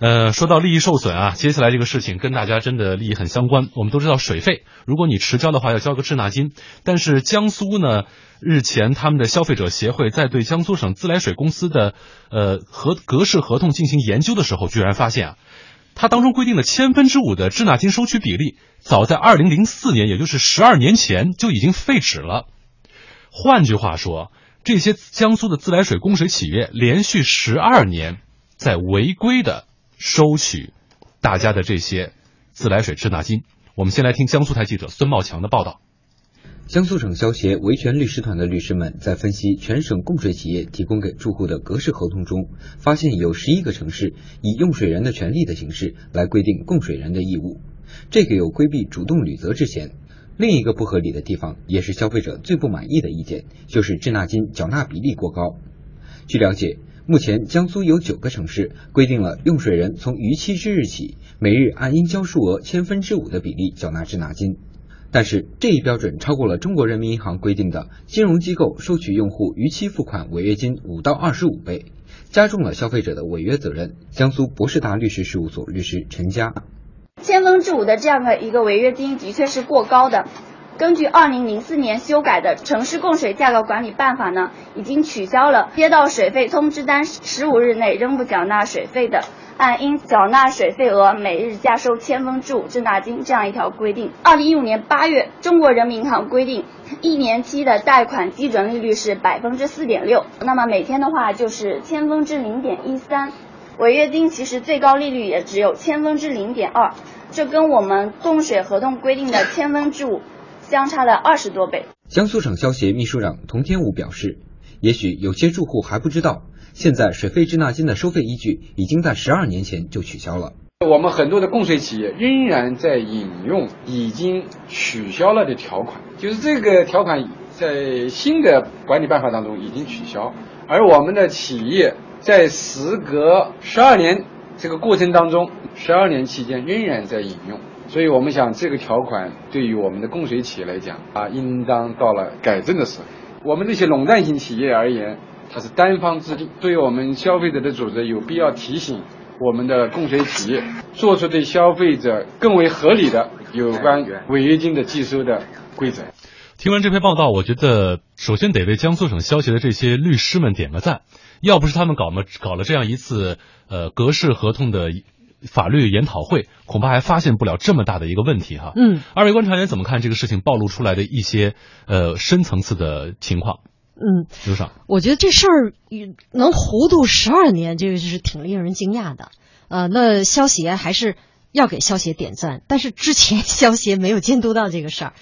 呃，说到利益受损啊，接下来这个事情跟大家真的利益很相关。我们都知道水费，如果你迟交的话，要交个滞纳金。但是江苏呢，日前他们的消费者协会在对江苏省自来水公司的呃合格式合同进行研究的时候，居然发现啊，它当中规定的千分之五的滞纳金收取比例，早在二零零四年，也就是十二年前就已经废止了。换句话说，这些江苏的自来水供水企业连续十二年在违规的。收取大家的这些自来水滞纳金。我们先来听江苏台记者孙茂强的报道。江苏省消协维权律师团的律师们在分析全省供水企业提供给住户的格式合同中，发现有十一个城市以用水人的权利的形式来规定供水人的义务，这个有规避主动履责之嫌。另一个不合理的地方，也是消费者最不满意的意见，就是滞纳金缴纳比例过高。据了解。目前，江苏有九个城市规定了用水人从逾期之日起，每日按应交数额千分之五的比例缴纳滞纳金。但是，这一标准超过了中国人民银行规定的金融机构收取用户逾期付款违约金五到二十五倍，加重了消费者的违约责任。江苏博士达律师事务所律师陈佳，千分之五的这样的一个违约金的确是过高的。根据二零零四年修改的《城市供水价格管理办法》呢，已经取消了接到水费通知单十五日内仍不缴纳水费的，按应缴纳水费额每日加收千分之五滞纳金这样一条规定。二零一五年八月，中国人民银行规定，一年期的贷款基准利率是百分之四点六，那么每天的话就是千分之零点一三，违约金其实最高利率也只有千分之零点二，这跟我们供水合同规定的千分之五。相差了二十多倍。江苏省消协秘书长童天武表示，也许有些住户还不知道，现在水费滞纳金的收费依据已经在十二年前就取消了。我们很多的供水企业仍然在引用已经取消了的条款，就是这个条款在新的管理办法当中已经取消，而我们的企业在时隔十二年这个过程当中，十二年期间仍然在引用。所以我们想，这个条款对于我们的供水企业来讲啊，应当到了改正的时候。我们这些垄断型企业而言，它是单方制定。对于我们消费者的组织，有必要提醒我们的供水企业，做出对消费者更为合理的有关违约金的计收的规则。听完这篇报道，我觉得首先得为江苏省消协的这些律师们点个赞。要不是他们搞么搞了这样一次呃格式合同的。法律研讨会恐怕还发现不了这么大的一个问题哈。嗯，二位观察员怎么看这个事情暴露出来的一些呃深层次的情况？嗯，刘爽，我觉得这事儿能糊涂十二年，这个是挺令人惊讶的。呃，那消协还是要给消协点赞，但是之前消协没有监督到这个事儿，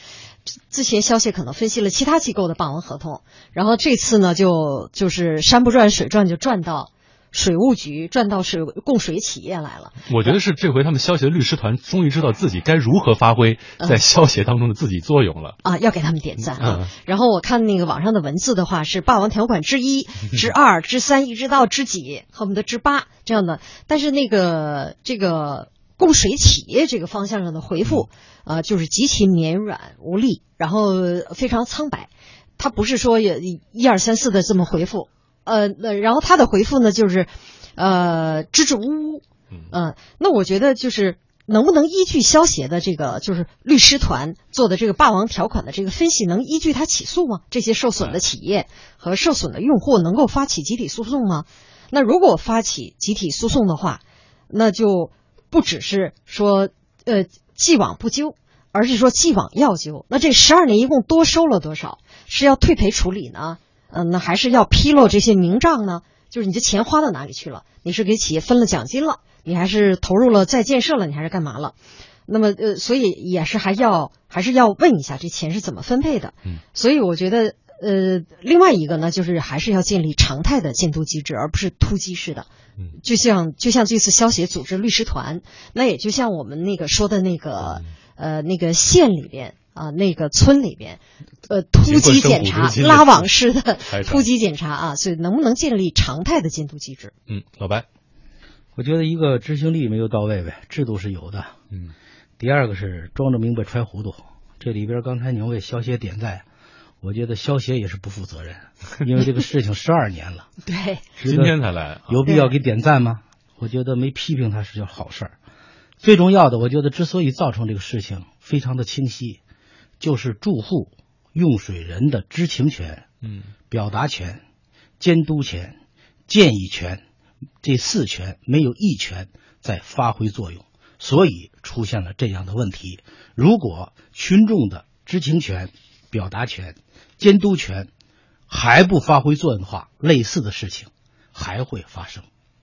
之前消协可能分析了其他机构的霸王合同，然后这次呢就就是山不转水转就转到。水务局转到水供水企业来了，我觉得是这回他们消协的律师团终于知道自己该如何发挥在消协当中的自己作用了啊！要给他们点赞啊！然后我看那个网上的文字的话是霸王条款之一、之二、之三，一直到之几，恨不得之八这样的。但是那个这个供水企业这个方向上的回复啊，就是极其绵软无力，然后非常苍白，他不是说也一二三四的这么回复。呃，那然后他的回复呢，就是，呃，支支吾吾，嗯，那我觉得就是能不能依据消协的这个就是律师团做的这个霸王条款的这个分析，能依据他起诉吗？这些受损的企业和受损的用户能够发起集体诉讼吗？那如果发起集体诉讼的话，那就不只是说呃既往不咎，而是说既往要究。那这十二年一共多收了多少？是要退赔处理呢？嗯，那还是要披露这些明账呢？就是你这钱花到哪里去了？你是给企业分了奖金了？你还是投入了再建设了？你还是干嘛了？那么呃，所以也是还要还是要问一下这钱是怎么分配的？嗯，所以我觉得呃，另外一个呢，就是还是要建立常态的监督机制，而不是突击式的。嗯，就像就像这次消协组织律师团，那也就像我们那个说的那个呃那个县里边。啊，那个村里边，呃，突击检查、拉网式的突击检查啊，所以能不能建立常态的监督机制？嗯，老白，我觉得一个执行力没有到位呗，制度是有的。嗯，第二个是装着明白揣糊涂。这里边刚才您为消协点赞，我觉得消协也是不负责任，因为这个事情十二年了。对，今天才来，有必要给点赞吗？我觉得没批评他是件好事儿。最重要的，我觉得之所以造成这个事情，非常的清晰，就是住户、用水人的知情权、嗯表达权、监督权、建议权这四权没有一权在发挥作用，所以出现了这样的问题。如果群众的知情权、表达权、监督权还不发挥作用的话，类似的事情还会发生。